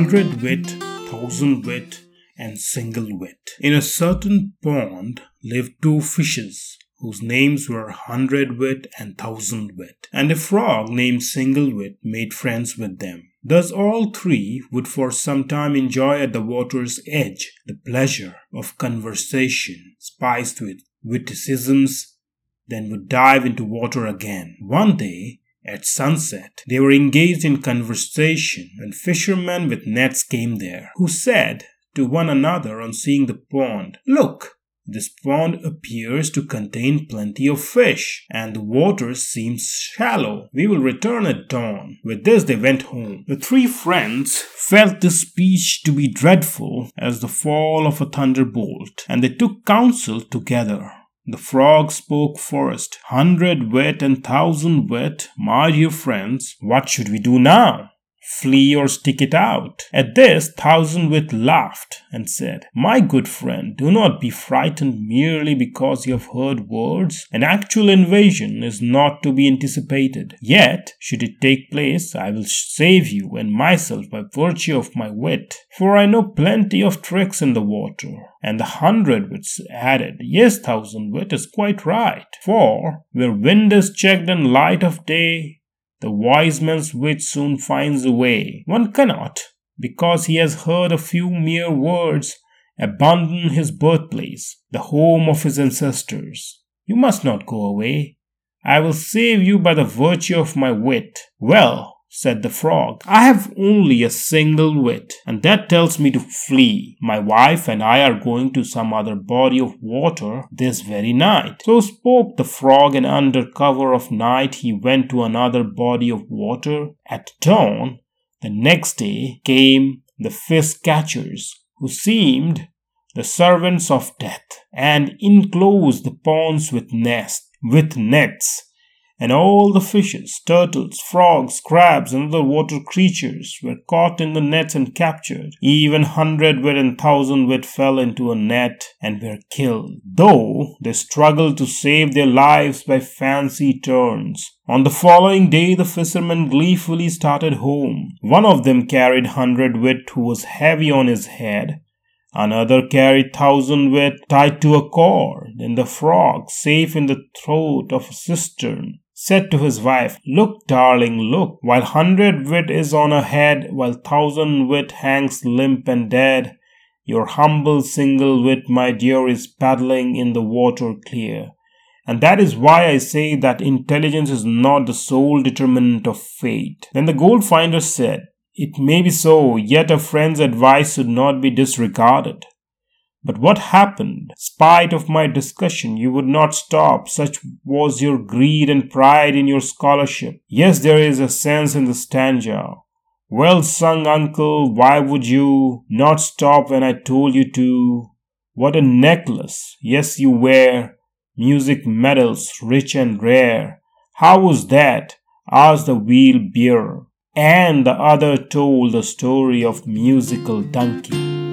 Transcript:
hundred wit, thousand wit, and single wit. In a certain pond lived two fishes whose names were Hundred Wit and Thousand Wit, and a frog named Single Wit made friends with them. Thus all three would for some time enjoy at the water's edge the pleasure of conversation spiced with witticisms, then would dive into water again. One day, at sunset, they were engaged in conversation when fishermen with nets came there, who said to one another on seeing the pond, Look, this pond appears to contain plenty of fish, and the water seems shallow. We will return at dawn. With this, they went home. The three friends felt this speech to be dreadful as the fall of a thunderbolt, and they took counsel together. The frog spoke first. Hundred wit and thousand wit, my dear friends, what should we do now? Flee or stick it out. At this, Thousand Wit laughed and said, My good friend, do not be frightened merely because you have heard words. An actual invasion is not to be anticipated. Yet, should it take place, I will save you and myself by virtue of my wit, for I know plenty of tricks in the water. And the hundred wits added, Yes, Thousand Wit is quite right, for where wind is checked and light of day, the wise man's wit soon finds a way. One cannot, because he has heard a few mere words, abandon his birthplace, the home of his ancestors. You must not go away. I will save you by the virtue of my wit. Well, said the frog. I have only a single wit, and that tells me to flee. My wife and I are going to some other body of water this very night. So spoke the frog, and under cover of night he went to another body of water. At dawn, the next day, came the fish catchers, who seemed the servants of death, and enclosed the ponds with nets, with nets and all the fishes, turtles, frogs, crabs, and other water creatures were caught in the nets and captured. Even hundred wit and thousand wit fell into a net and were killed, though they struggled to save their lives by fancy turns. On the following day, the fishermen gleefully started home. One of them carried hundred wit, who was heavy on his head. Another carried thousand wit tied to a cord, and the frog safe in the throat of a cistern said to his wife, Look, darling, look, while hundred wit is on her head, while thousand wit hangs limp and dead, your humble single wit, my dear, is paddling in the water clear. And that is why I say that intelligence is not the sole determinant of fate. Then the gold finder said, It may be so, yet a friend's advice should not be disregarded. But what happened? Spite of my discussion, you would not stop. Such was your greed and pride in your scholarship. Yes, there is a sense in the stanza. Well sung, uncle. Why would you not stop when I told you to? What a necklace. Yes, you wear music medals, rich and rare. How was that? asked the wheel bearer. And the other told the story of musical donkey.